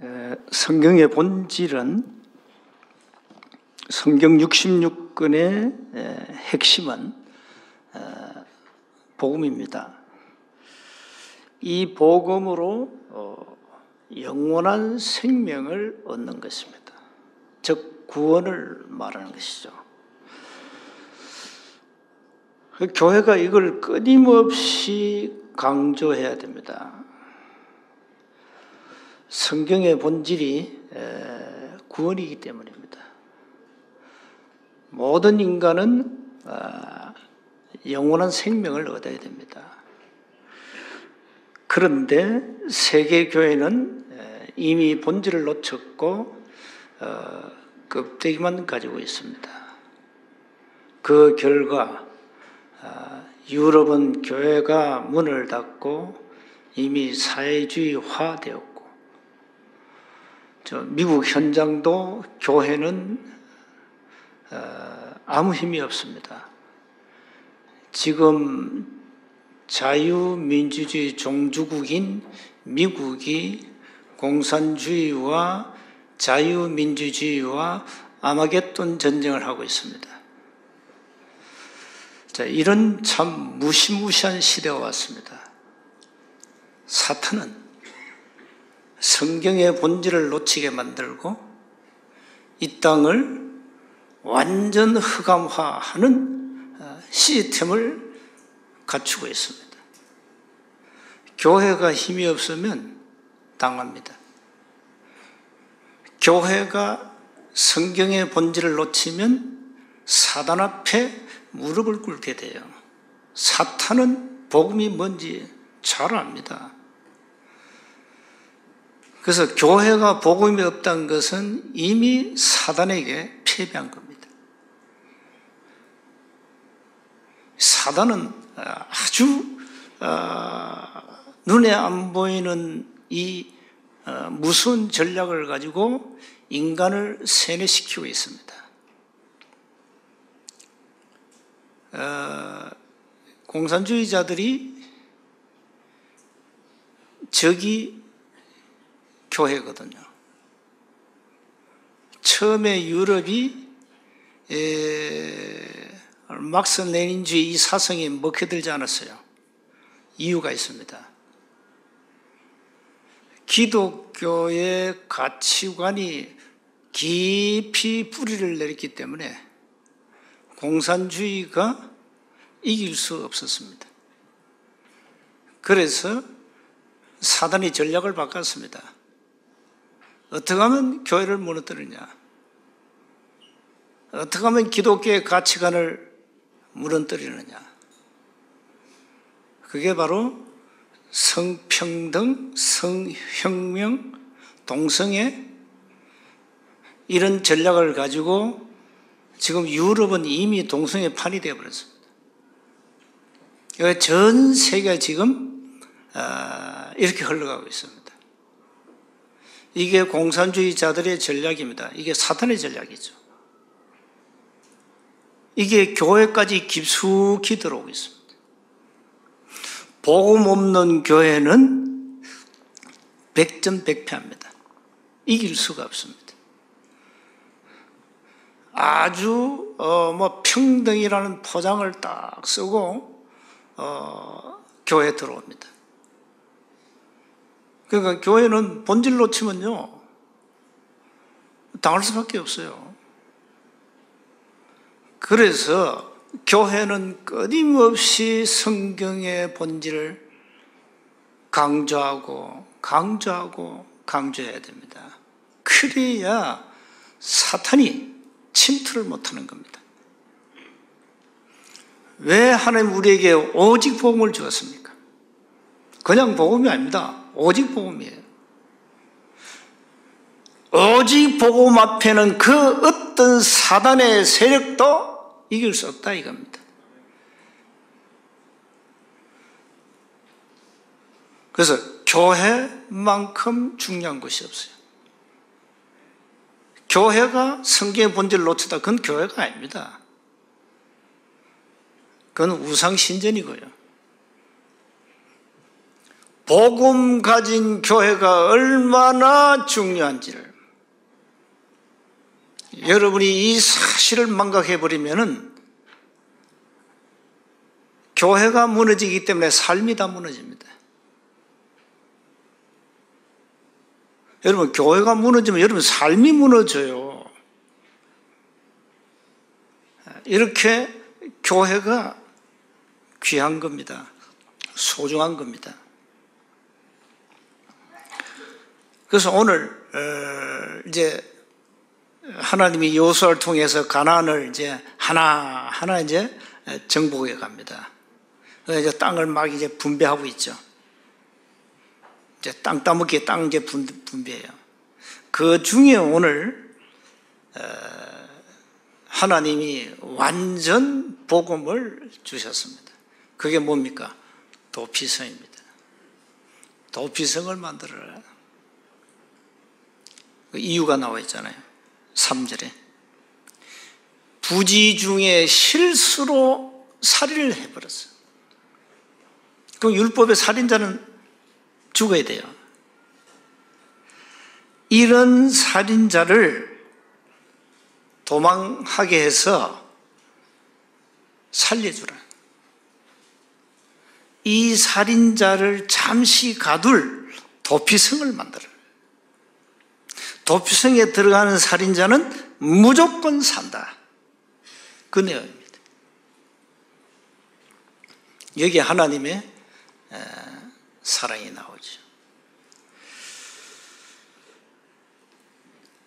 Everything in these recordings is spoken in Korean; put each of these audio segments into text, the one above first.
에, 성경의 본질은 성경 66권의 에, 핵심은 에, 복음입니다. 이 복음으로 어, 영원한 생명을 얻는 것입니다. 즉 구원을 말하는 것이죠. 그 교회가 이걸 끊임없이 강조해야 됩니다. 성경의 본질이 구원이기 때문입니다. 모든 인간은 아, 영원한 생명을 얻어야 됩니다. 그런데 세계 교회는 이미 본질을 놓쳤고 어, 껍데기만 가지고 있습니다. 그 결과 아, 유럽은 교회가 문을 닫고 이미 사회주의화 되었고, 미국 현장도 교회는 어, 아무 힘이 없습니다. 지금 자유민주주의 종주국인 미국이 공산주의와 자유민주주의와 아마겟돈 전쟁을 하고 있습니다. 자, 이런 참 무시무시한 시대가 왔습니다. 사탄은 성경의 본질을 놓치게 만들고 이 땅을 완전 흑암화하는 어, 시스템을 갖추고 있습니다. 교회가 힘이 없으면 당합니다. 교회가 성경의 본질을 놓치면 사단 앞에 무릎을 꿇게 돼요. 사탄은 복음이 뭔지 잘 압니다. 그래서 교회가 복음이 없다는 것은 이미 사단에게 패배한 겁니다. 사단은 아주 어, 눈에 안 보이는 이 어, 무서운 전략을 가지고 인간을 세뇌시키고 있습니다. 어, 공산주의자들이 적이 교회거든요. 처음에 유럽이 막스 레닌주의 이 사성이 먹혀들지 않았어요. 이유가 있습니다. 기독교의 가치관이 깊이 뿌리를 내렸기 때문에 공산주의가 이길 수 없었습니다. 그래서 사단이 전략을 바꿨습니다. 어떻게 하면 교회를 무너뜨리냐? 어떻게 하면 기독교의 가치관을 무너뜨리느냐? 그게 바로 성평등, 성혁명, 동성애 이런 전략을 가지고 지금 유럽은 이미 동성애 판이 되어버렸습니다. 전 세계가 지금 아, 이렇게 흘러가고 있습니다. 이게 공산주의자들의 전략입니다. 이게 사탄의 전략이죠. 이게 교회까지 깊숙이 들어오고 있습니다. 복음 없는 교회는 백전백패합니다. 이길 수가 없습니다. 아주 어, 뭐 평등이라는 포장을 딱 쓰고 어, 교회 들어옵니다. 그러니까 교회는 본질로 치면요 당할 수밖에 없어요. 그래서 교회는 끊임없이 성경의 본질을 강조하고 강조하고 강조해야 됩니다. 그래야 사탄이 침투를 못하는 겁니다. 왜 하나님 우리에게 오직 복음을 주었습니까? 그냥 복음이 아닙니다. 오직 복음이에요. 오직 복음 앞에는 그 어떤 사단의 세력도 이길 수 없다 이겁니다. 그래서 교회만큼 중요한 것이 없어요. 교회가 성경의 본질을 놓쳤다. 그건 교회가 아닙니다. 그건 우상신전이고요. 복음 가진 교회가 얼마나 중요한지를 여러분이 이 사실을 망각해 버리면은 교회가 무너지기 때문에 삶이 다 무너집니다. 여러분 교회가 무너지면 여러분 삶이 무너져요. 이렇게 교회가 귀한 겁니다. 소중한 겁니다. 그래서 오늘 어, 이제 하나님이 여호수아를 통해서 가나안을 이제 하나 하나 이제 정복해 갑니다. 이제 땅을 막 이제 분배하고 있죠. 이제 땅 따먹기에 땅 이제 분배해요. 그 중에 오늘 어, 하나님이 완전 복음을 주셨습니다. 그게 뭡니까? 도피성입니다. 도피성을 만들어라. 그 이유가 나와 있잖아요. 3절에. 부지 중에 실수로 살인을 해버렸어요. 그럼 율법의 살인자는 죽어야 돼요. 이런 살인자를 도망하게 해서 살려주라. 이 살인자를 잠시 가둘 도피성을 만들어. 도피성에 들어가는 살인자는 무조건 산다. 그 내용입니다. 여기 하나님의 사랑이 나오죠.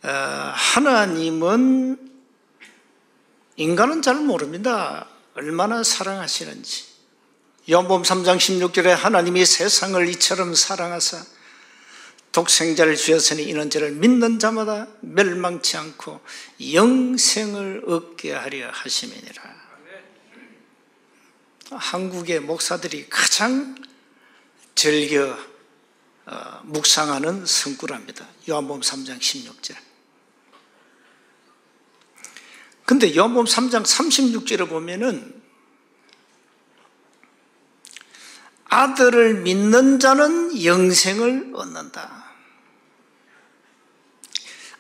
하나님은 인간은 잘 모릅니다. 얼마나 사랑하시는지. 연범 3장 16절에 하나님이 세상을 이처럼 사랑하사 독생자를 주셨으니 이는 저를 믿는 자마다 멸망치 않고 영생을 얻게 하려 하심이니라. 한국의 목사들이 가장 즐겨 어, 묵상하는 성구랍니다. 요한복음 3장 16절. 근데 요한복음 3장 36절에 보면은 아들을 믿는 자는 영생을 얻는다.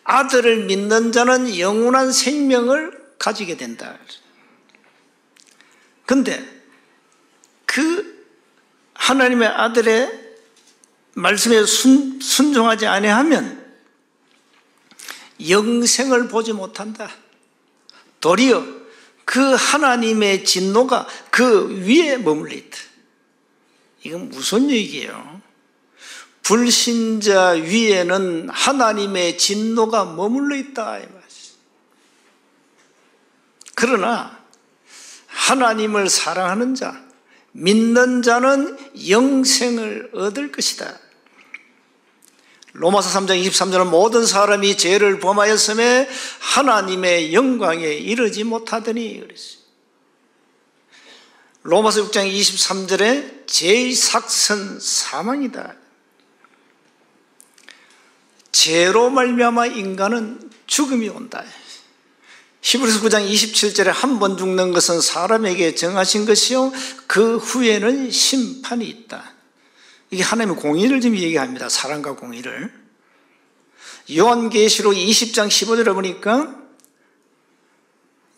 아들을 믿는 자는 영원한 생명을 가지게 된다. 근데 그 하나님의 아들의 말씀에 순, 순종하지 아니하면 영생을 보지 못한다. 도리어 그 하나님의 진노가 그 위에 머물러 있다. 이건 무슨 얘기예요? 불신자 위에는 하나님의 진노가 머물러 있다. 이. 그러나 하나님을 사랑하는 자, 믿는 자는 영생을 얻을 것이다. 로마서 3장 23절은 모든 사람이 죄를 범하였음에 하나님의 영광에 이르지 못하더니 그랬어요. 로마서 6장 23절에 죄의 삭선 사망이다. 죄로 말미암아 인간은 죽음이 온다. 히브리서 9장 27절에 한 번 죽는 것은 사람에게 정하신 것이요 그 후에는 심판이 있다. 이게 하나님의 공의를 지금 얘기합니다. 사랑과 공의를. 요한계시록 20장 15절에 보니까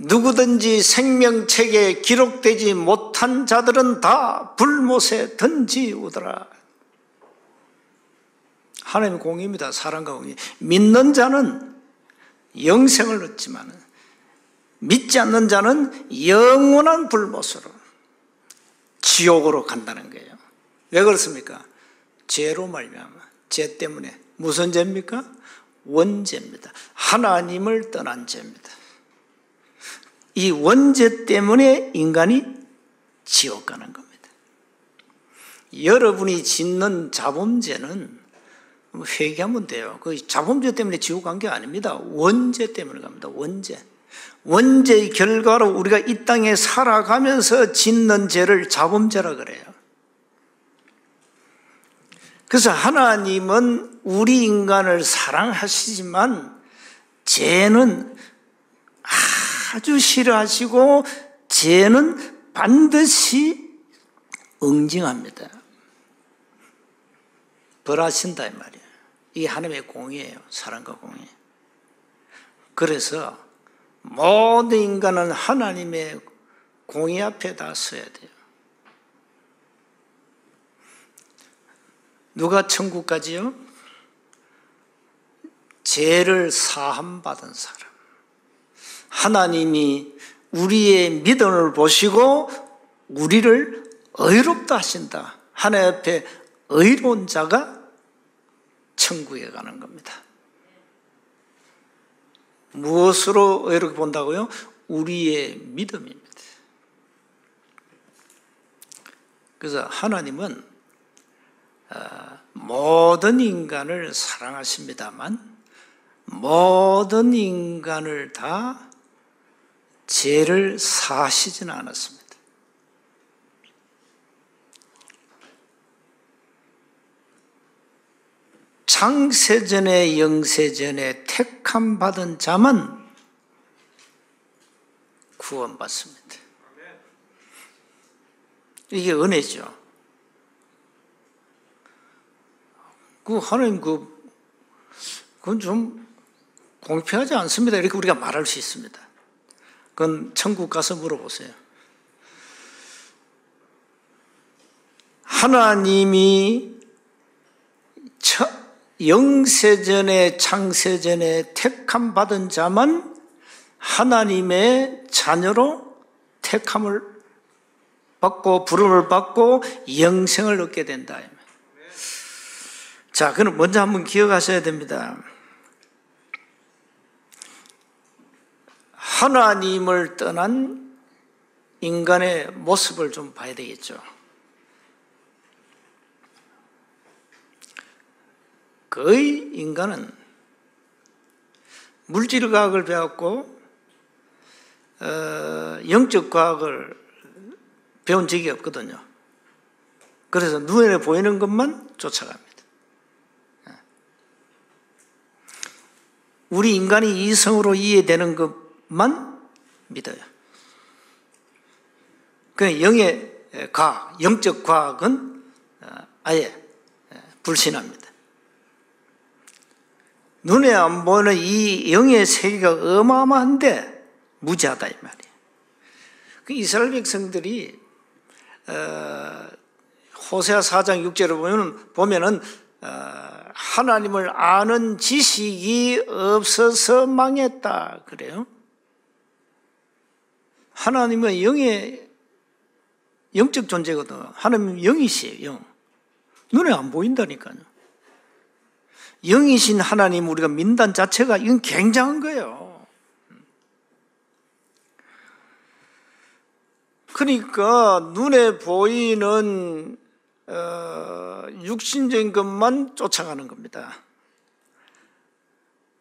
누구든지 생명책에 기록되지 못한 자들은 다 불못에 던지우더라. 하나님의 공의입니다. 사랑과 공의. 믿는 자는 영생을 얻지만 믿지 않는 자는 영원한 불못으로 지옥으로 간다는 거예요. 왜 그렇습니까? 죄로 말미암아 죄 때문에 무슨 죄입니까? 원죄입니다. 하나님을 떠난 죄입니다. 이 원죄 때문에 인간이 지옥 가는 겁니다. 여러분이 짓는 자범죄는 회개하면 돼요. 그 자범죄 때문에 지옥 간 게 아닙니다. 원죄 때문에 갑니다. 원죄. 원죄의 결과로 우리가 이 땅에 살아가면서 짓는 죄를 자범죄라 그래요. 그래서 하나님은 우리 인간을 사랑하시지만 죄는 아주 싫어하시고 죄는 반드시 응징합니다. 벌하신다 이 말이에요. 이게 하나님의 공이에요. 사랑과 공이. 그래서 모든 인간은 하나님의 공의 앞에 다 서야 돼요. 누가 천국까지요? 죄를 사함받은 사람. 하나님이 우리의 믿음을 보시고 우리를 의롭다 하신다. 하나님 앞에 의로운 자가 천국에 가는 겁니다. 무엇으로 의롭게 본다고요? 우리의 믿음입니다. 그래서 하나님은 어, 모든 인간을 사랑하십니다만 모든 인간을 다 죄를 사하시지는 않았습니다. 창세전에 영세전에 택함 받은 자만 구원받습니다. 이게 은혜죠. 그 하나님 그 그건 좀 공평하지 않습니다. 이렇게 우리가 말할 수 있습니다. 그건 천국 가서 물어보세요. 하나님이 영세전에 창세전에 택함 받은 자만 하나님의 자녀로 택함을 받고 부름을 받고 영생을 얻게 된다. 자, 그럼 먼저 한번 기억하셔야 됩니다. 하나님을 떠난 인간의 모습을 좀 봐야 되겠죠. 거의 인간은 물질과학을 배웠고 어, 영적 과학을 배운 적이 없거든요. 그래서 눈에 보이는 것만 쫓아갑니다. 우리 인간이 이성으로 이해되는 것 만 믿어요. 그 영의 과학, 영적 과학은 어, 아예 불신합니다. 눈에 안 보이는 이 영의 세계가 어마어마한데 무지하다 이 말이에요. 그 이스라엘 백성들이 어, 호세아 4장 6절을 보면 보면은 어, 하나님을 아는 지식이 없어서 망했다 그래요. 하나님은 영의 영적 존재거든. 하나님은 영이시에요. 영. 눈에 안 보인다니까요. 영이신 하나님 우리가 민단 자체가 이건 굉장한 거예요. 그러니까 눈에 보이는 어, 육신적인 것만 쫓아가는 겁니다.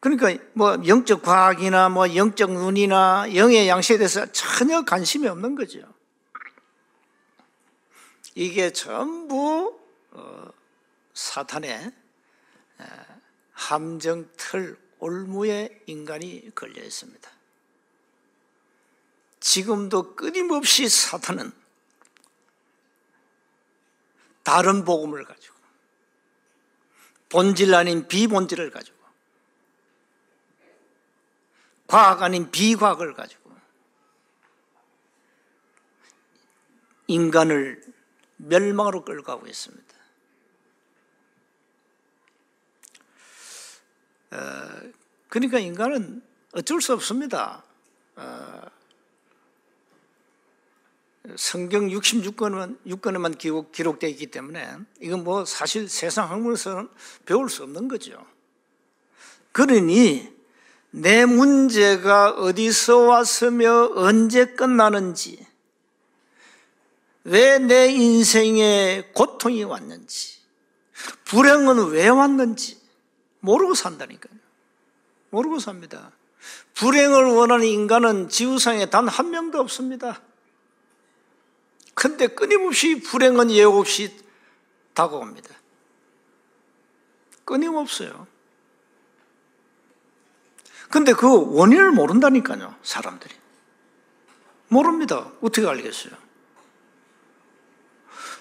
그러니까 뭐 영적 과학이나 뭐 영적 눈이나 영의 양식에 대해서 전혀 관심이 없는 거죠. 이게 전부 어, 사탄의 함정틀 올무에 인간이 걸려 있습니다. 지금도 끊임없이 사탄은 다른 복음을 가지고 본질 아닌 비본질을 가지고 과학 아닌 비과학을 가지고 인간을 멸망으로 끌고 있습니다. 어, 그러니까 인간은 어쩔 수 없습니다. 어, 성경 66권만 6권에만 기록, 기록되어 있기 때문에 이건 뭐 사실 세상 학문에서는 배울 수 없는 거죠. 그러니 내 문제가 어디서 왔으며 언제 끝나는지, 왜 내 인생에 고통이 왔는지, 불행은 왜 왔는지 모르고 산다니까요. 모르고 삽니다. 불행을 원하는 인간은 지구상에 단 한 명도 없습니다. 근데 끊임없이 불행은 예고 없이 다가옵니다. 끊임없어요. 근데 그 원인을 모른다니까요, 사람들이. 모릅니다. 어떻게 알겠어요?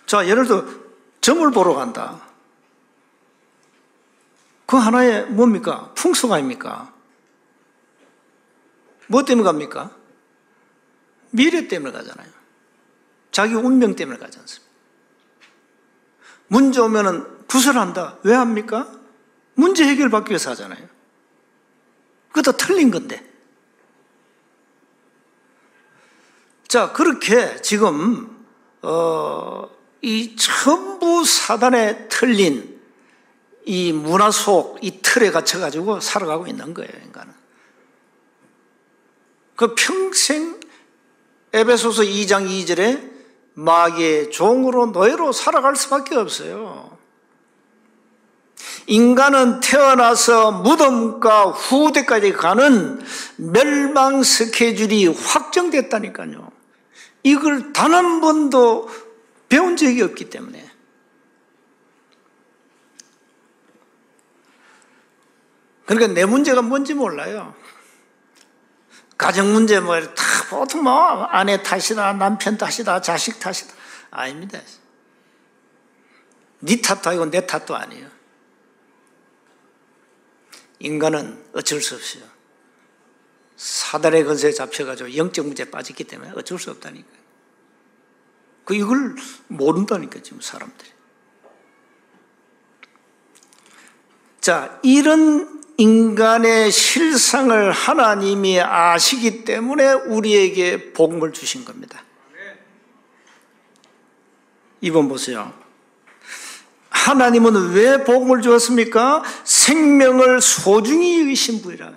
자, 예를 들어, 점을 보러 간다. 그 하나의 뭡니까? 풍속 아닙니까? 뭐 때문에 갑니까? 미래 때문에 가잖아요. 자기 운명 때문에 가지 않습니까? 문제 오면은 구설한다. 왜 합니까? 문제 해결받기 위해서 하잖아요. 그것도 틀린 건데. 자, 그렇게 지금, 어, 이 전부 사단에 틀린 이 문화 속, 이 틀에 갇혀가지고 살아가고 있는 거예요, 인간은. 그 평생 에베소서 2장 2절에 마귀의 종으로 노예로 살아갈 수밖에 없어요. 인간은 태어나서 무덤과 후대까지 가는 멸망 스케줄이 확정됐다니까요. 이걸 단 한 번도 배운 적이 없기 때문에. 그러니까 내 문제가 뭔지 몰라요. 가정 문제 뭐, 다 보통 뭐, 아내 탓이다, 남편 탓이다, 자식 탓이다. 아닙니다. 네 탓도 아니고 내 탓도 아니에요. 인간은 어쩔 수 없어요. 사단의 건세에 잡혀가지고 영적 문제에 빠졌기 때문에 어쩔 수 없다니까. 그 이걸 모른다니까 지금 사람들이. 자, 이런 인간의 실상을 하나님이 아시기 때문에 우리에게 복음을 주신 겁니다. 이번 보세요. 하나님은 왜 복음을 주었습니까? 생명을 소중히 여기신 분이라.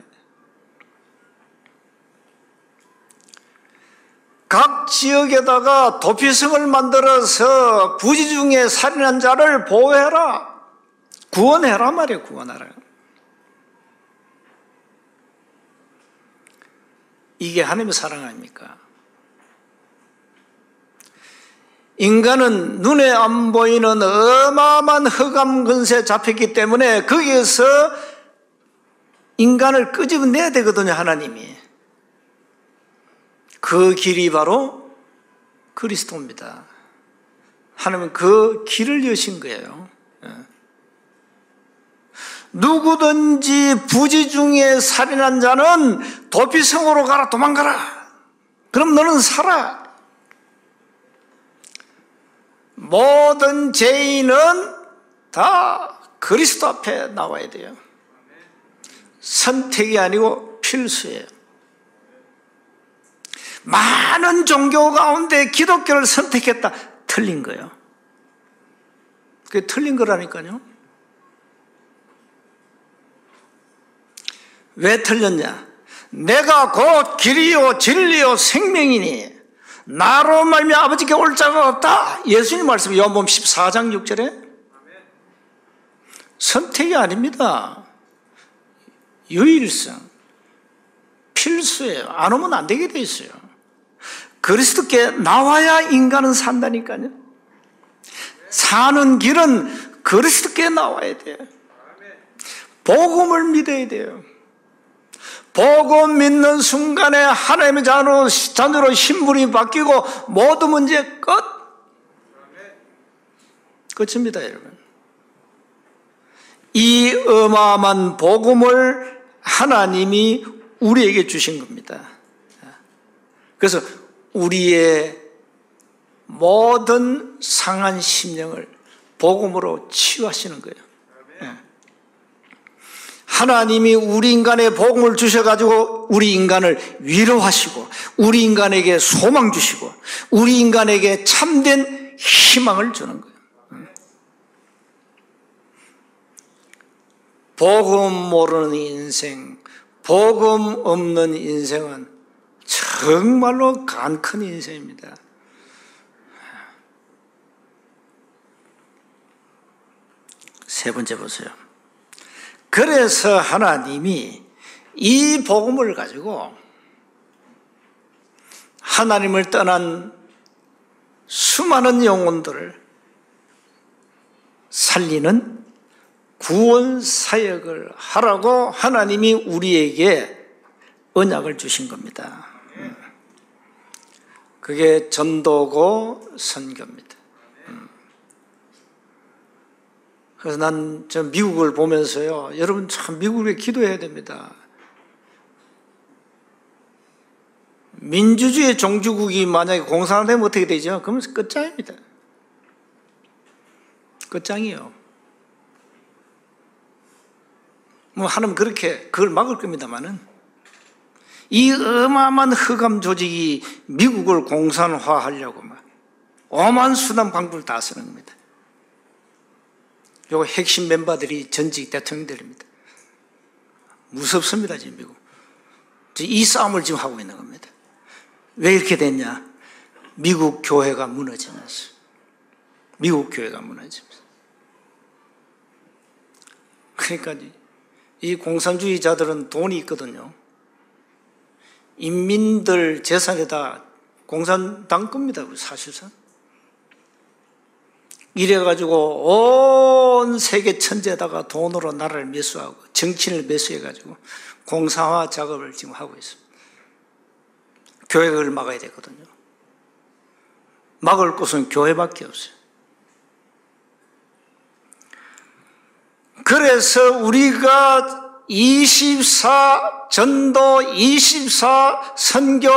각 지역에다가 도피성을 만들어서 부지 중에 살인한 자를 보호해라. 구원해라 말이에요, 구원하라. 이게 하나님의 사랑 아닙니까? 인간은 눈에 안 보이는 어마어마한 흑암 근세에 잡혔기 때문에 거기에서 인간을 끄집어내야 되거든요, 하나님이. 그 길이 바로 그리스도입니다. 하나님은 그 길을 여신 거예요. 예. 누구든지 부지 중에 살인한 자는 도피성으로 가라, 도망가라. 그럼 너는 살아. 모든 죄인은 다 그리스도 앞에 나와야 돼요. 선택이 아니고 필수예요. 많은 종교 가운데 기독교를 선택했다. 틀린 거예요. 그게 틀린 거라니까요. 왜 틀렸냐? 내가 곧 길이요 진리요 생명이니 나로 말미 아버지께 올 자가 없다. 예수님 말씀 요한복음 14장 6절에 선택이 아닙니다. 유일성 필수예요. 안 오면 안 되게 돼 있어요. 그리스도께 나와야 인간은 산다니까요. 사는 길은 그리스도께 나와야 돼요. 복음을 믿어야 돼요. 복음 믿는 순간에 하나님의 자녀로, 자녀로 신분이 바뀌고 모든 문제 끝. 끝입니다, 여러분. 이 어마어마한 복음을 하나님이 우리에게 주신 겁니다. 그래서 우리의 모든 상한 심령을 복음으로 치유하시는 거예요. 하나님이 우리 인간에 복음을 주셔가지고 우리 인간을 위로하시고 우리 인간에게 소망 주시고 우리 인간에게 참된 희망을 주는 거예요. 복음 모르는 인생, 복음 없는 인생은 정말로 간큰 인생입니다. 세 번째 보세요. 그래서 하나님이 이 복음을 가지고 하나님을 떠난 수많은 영혼들을 살리는 구원 사역을 하라고 하나님이 우리에게 언약을 주신 겁니다. 그게 전도고 선교입니다. 그래서 난 저 미국을 보면서요. 여러분 참 미국에 기도해야 됩니다. 민주주의 종주국이 만약에 공산화 되면 어떻게 되죠? 그러면 끝장입니다. 끝장이요. 뭐 하나님 그렇게 그걸 막을 겁니다만은 이 어마어마한 흑암 조직이 미국을 공산화하려고 막 어마한 수단 방법을 다 쓰는 겁니다. 요 핵심 멤버들이 전직 대통령들입니다. 무섭습니다, 지금 미국. 이 싸움을 지금 하고 있는 겁니다. 왜 이렇게 됐냐? 미국 교회가 무너지면서. 미국 교회가 무너지면서. 그러니까 이 공산주의자들은 돈이 있거든요. 인민들 재산에다 공산당 겁니다, 사실상. 이래가지고 온 세계 천재다가 돈으로 나라를 매수하고 정치를 매수해가지고 공상화 작업을 지금 하고 있습니다. 교회를 막아야 되거든요. 막을 곳은 교회밖에 없어요. 그래서 우리가 24 전도, 24 선교,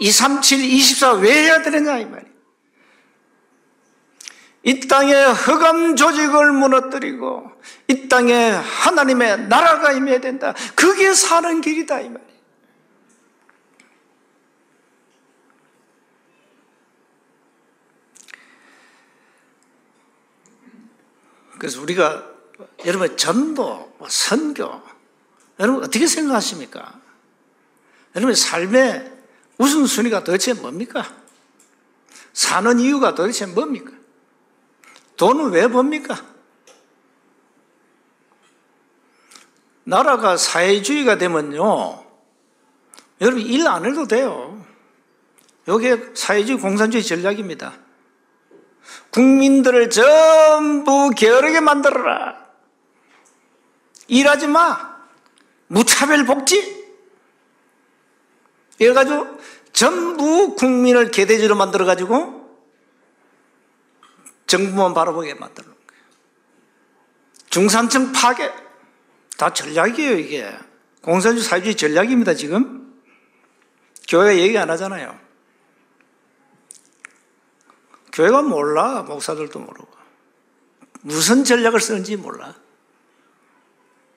237, 24 왜 해야 되느냐 이 말이에요. 이 땅에 흑암 조직을 무너뜨리고 이 땅에 하나님의 나라가 임해야 된다. 그게 사는 길이다 이 말이에요. 그래서 우리가 여러분 전도, 선교 여러분 어떻게 생각하십니까? 여러분 삶의 우선순위가 도대체 뭡니까? 사는 이유가 도대체 뭡니까? 돈은 왜 법니까? 나라가 사회주의가 되면요, 여러분 일 안 해도 돼요. 이게 사회주의 공산주의 전략입니다. 국민들을 전부 게으르게 만들어라. 일하지 마. 무차별 복지. 이래가지고 전부 국민을 개돼지로 만들어가지고 정부만 바라보게 만드는 거예요. 중산층 파괴. 다 전략이에요, 이게. 공산주의 사회주의 전략입니다, 지금. 교회가 얘기 안 하잖아요. 교회가 몰라. 목사들도 모르고. 무슨 전략을 쓰는지 몰라.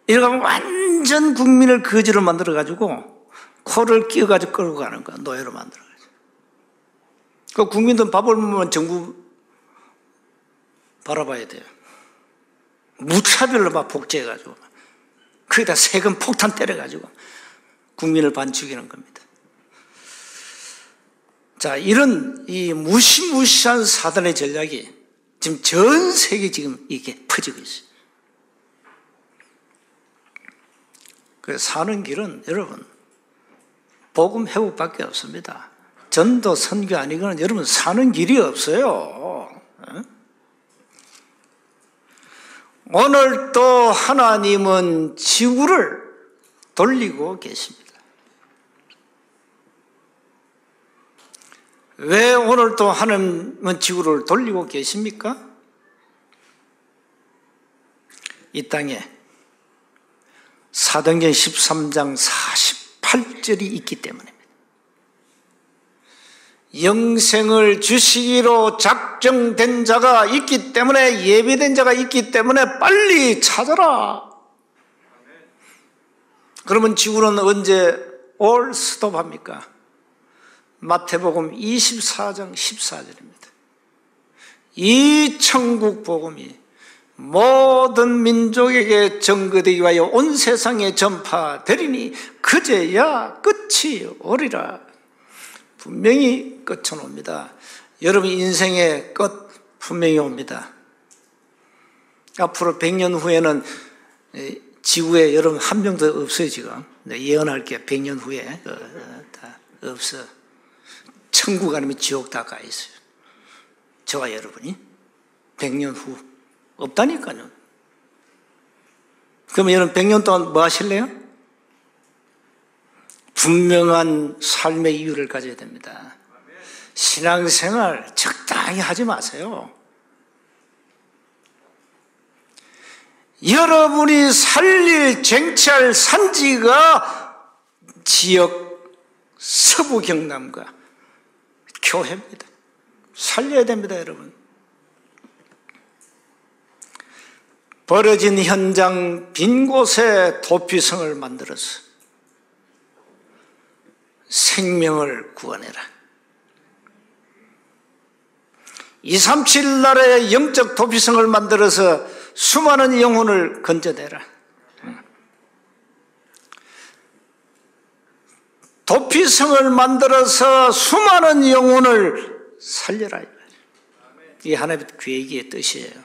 이러면 완전 국민을 거지로 만들어가지고 코를 끼워가지고 끌고 가는 거야. 노예로 만들어가지고. 그 국민들 밥을 먹으면 정부 바라봐야 돼요. 무차별로 막 복제해가지고, 거기다 세금 폭탄 때려가지고, 국민을 반죽이는 겁니다. 자, 이런 이 무시무시한 사단의 전략이 지금 전 세계 지금 이게 퍼지고 있어요. 그 사는 길은 여러분, 복음 회복밖에 없습니다. 전도 선교 아니고는 여러분 사는 길이 없어요. 어? 오늘도 하나님은 지구를 돌리고 계십니다. 왜 오늘도 하나님은 지구를 돌리고 계십니까? 이 땅에 사도행전 13장 48절이 있기 때문에 영생을 주시기로 작정된 자가 있기 때문에 예비된 자가 있기 때문에 빨리 찾아라. 그러면 지구는 언제 올 스톱합니까? 마태복음 24장 14절입니다. 이 천국 복음이 모든 민족에게 전거되기 위하여 온 세상에 전파되리니 그제야 끝이 오리라. 분명히 끝은 옵니다. 여러분 인생의 끝 분명히 옵니다. 앞으로 100년 후에는 지구에 여러분 한 명도 없어요 지금. 예언할게 100년 후에 어, 어, 다 없어. 천국 아니면 지옥 다 가 있어요. 저와 여러분이 100년 후 없다니까요. 그럼 여러분 100년 동안 뭐 하실래요? 분명한 삶의 이유를 가져야 됩니다. 신앙생활 적당히 하지 마세요. 여러분이 살릴 쟁취할 산지가 지역 서부 경남과 교회입니다. 살려야 됩니다, 여러분. 버려진 현장 빈 곳에 도피성을 만들어서 생명을 구원해라. 237 나라의 영적 도피성을 만들어서 수많은 영혼을 건져내라. 도피성을 만들어서 수많은 영혼을 살려라. 이게 하나님의 계획의 뜻이에요.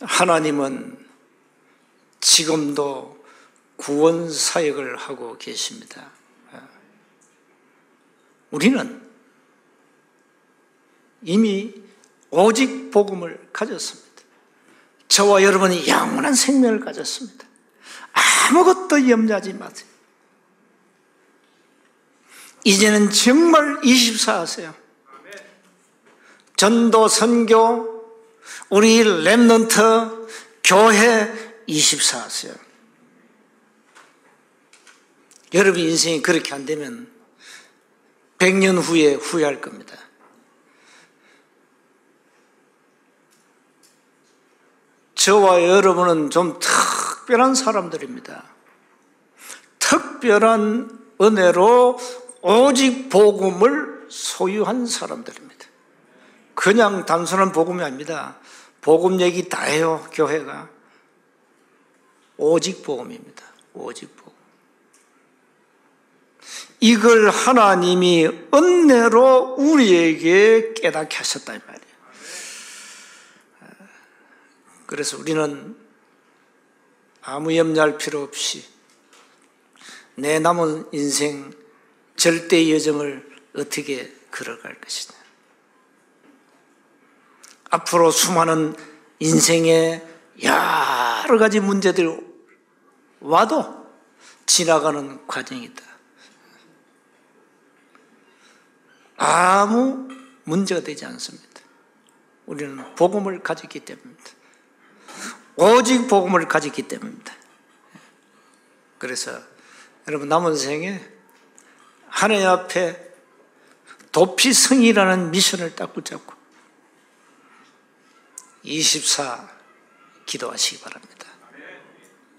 하나님은 지금도 구원 사역을 하고 계십니다. 우리는 이미 오직 복음을 가졌습니다. 저와 여러분이 영원한 생명을 가졌습니다. 아무것도 염려하지 마세요. 이제는 정말 24 하세요. 전도, 선교, 우리 랩런트, 교회 24 하세요. 여러분 인생이 그렇게 안 되면 100년 후에 후회할 겁니다. 저와 여러분은 좀 특별한 사람들입니다. 특별한 은혜로 오직 복음을 소유한 사람들입니다. 그냥 단순한 복음이 아닙니다. 복음 얘기 다 해요, 교회가. 오직 복음입니다. 오직 복음. 이걸 하나님이 은혜로 우리에게 깨닫게 하셨다 이 말이에요. 그래서 우리는 아무 염려할 필요 없이 내 남은 인생 절대 여정을 어떻게 걸어갈 것이냐. 앞으로 수많은 인생의 여러 가지 문제들 와도 지나가는 과정이다. 아무 문제가 되지 않습니다. 우리는 복음을 가졌기 때문입니다. 오직 복음을 가졌기 때문입니다. 그래서 여러분 남은 생에 하나님 앞에 도피성이라는 미션을 딱 붙잡고 24 기도하시기 바랍니다.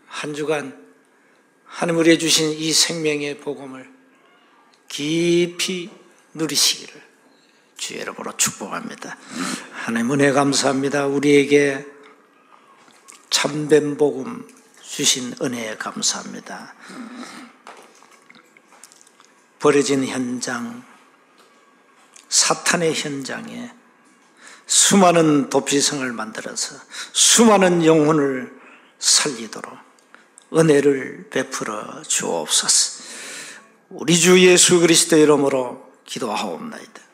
한 주간 하나님 우리에 주신 이 생명의 복음을 깊이 누리시기를 주의 이름으로 축복합니다. 하나님 은혜 감사합니다. 우리에게 참된 복음 주신 은혜에 감사합니다. 버려진 현장, 사탄의 현장에 수많은 도피성을 만들어서 수많은 영혼을 살리도록 은혜를 베풀어 주옵소서. 우리 주 예수 그리스도 이름으로 기도하옵나이다.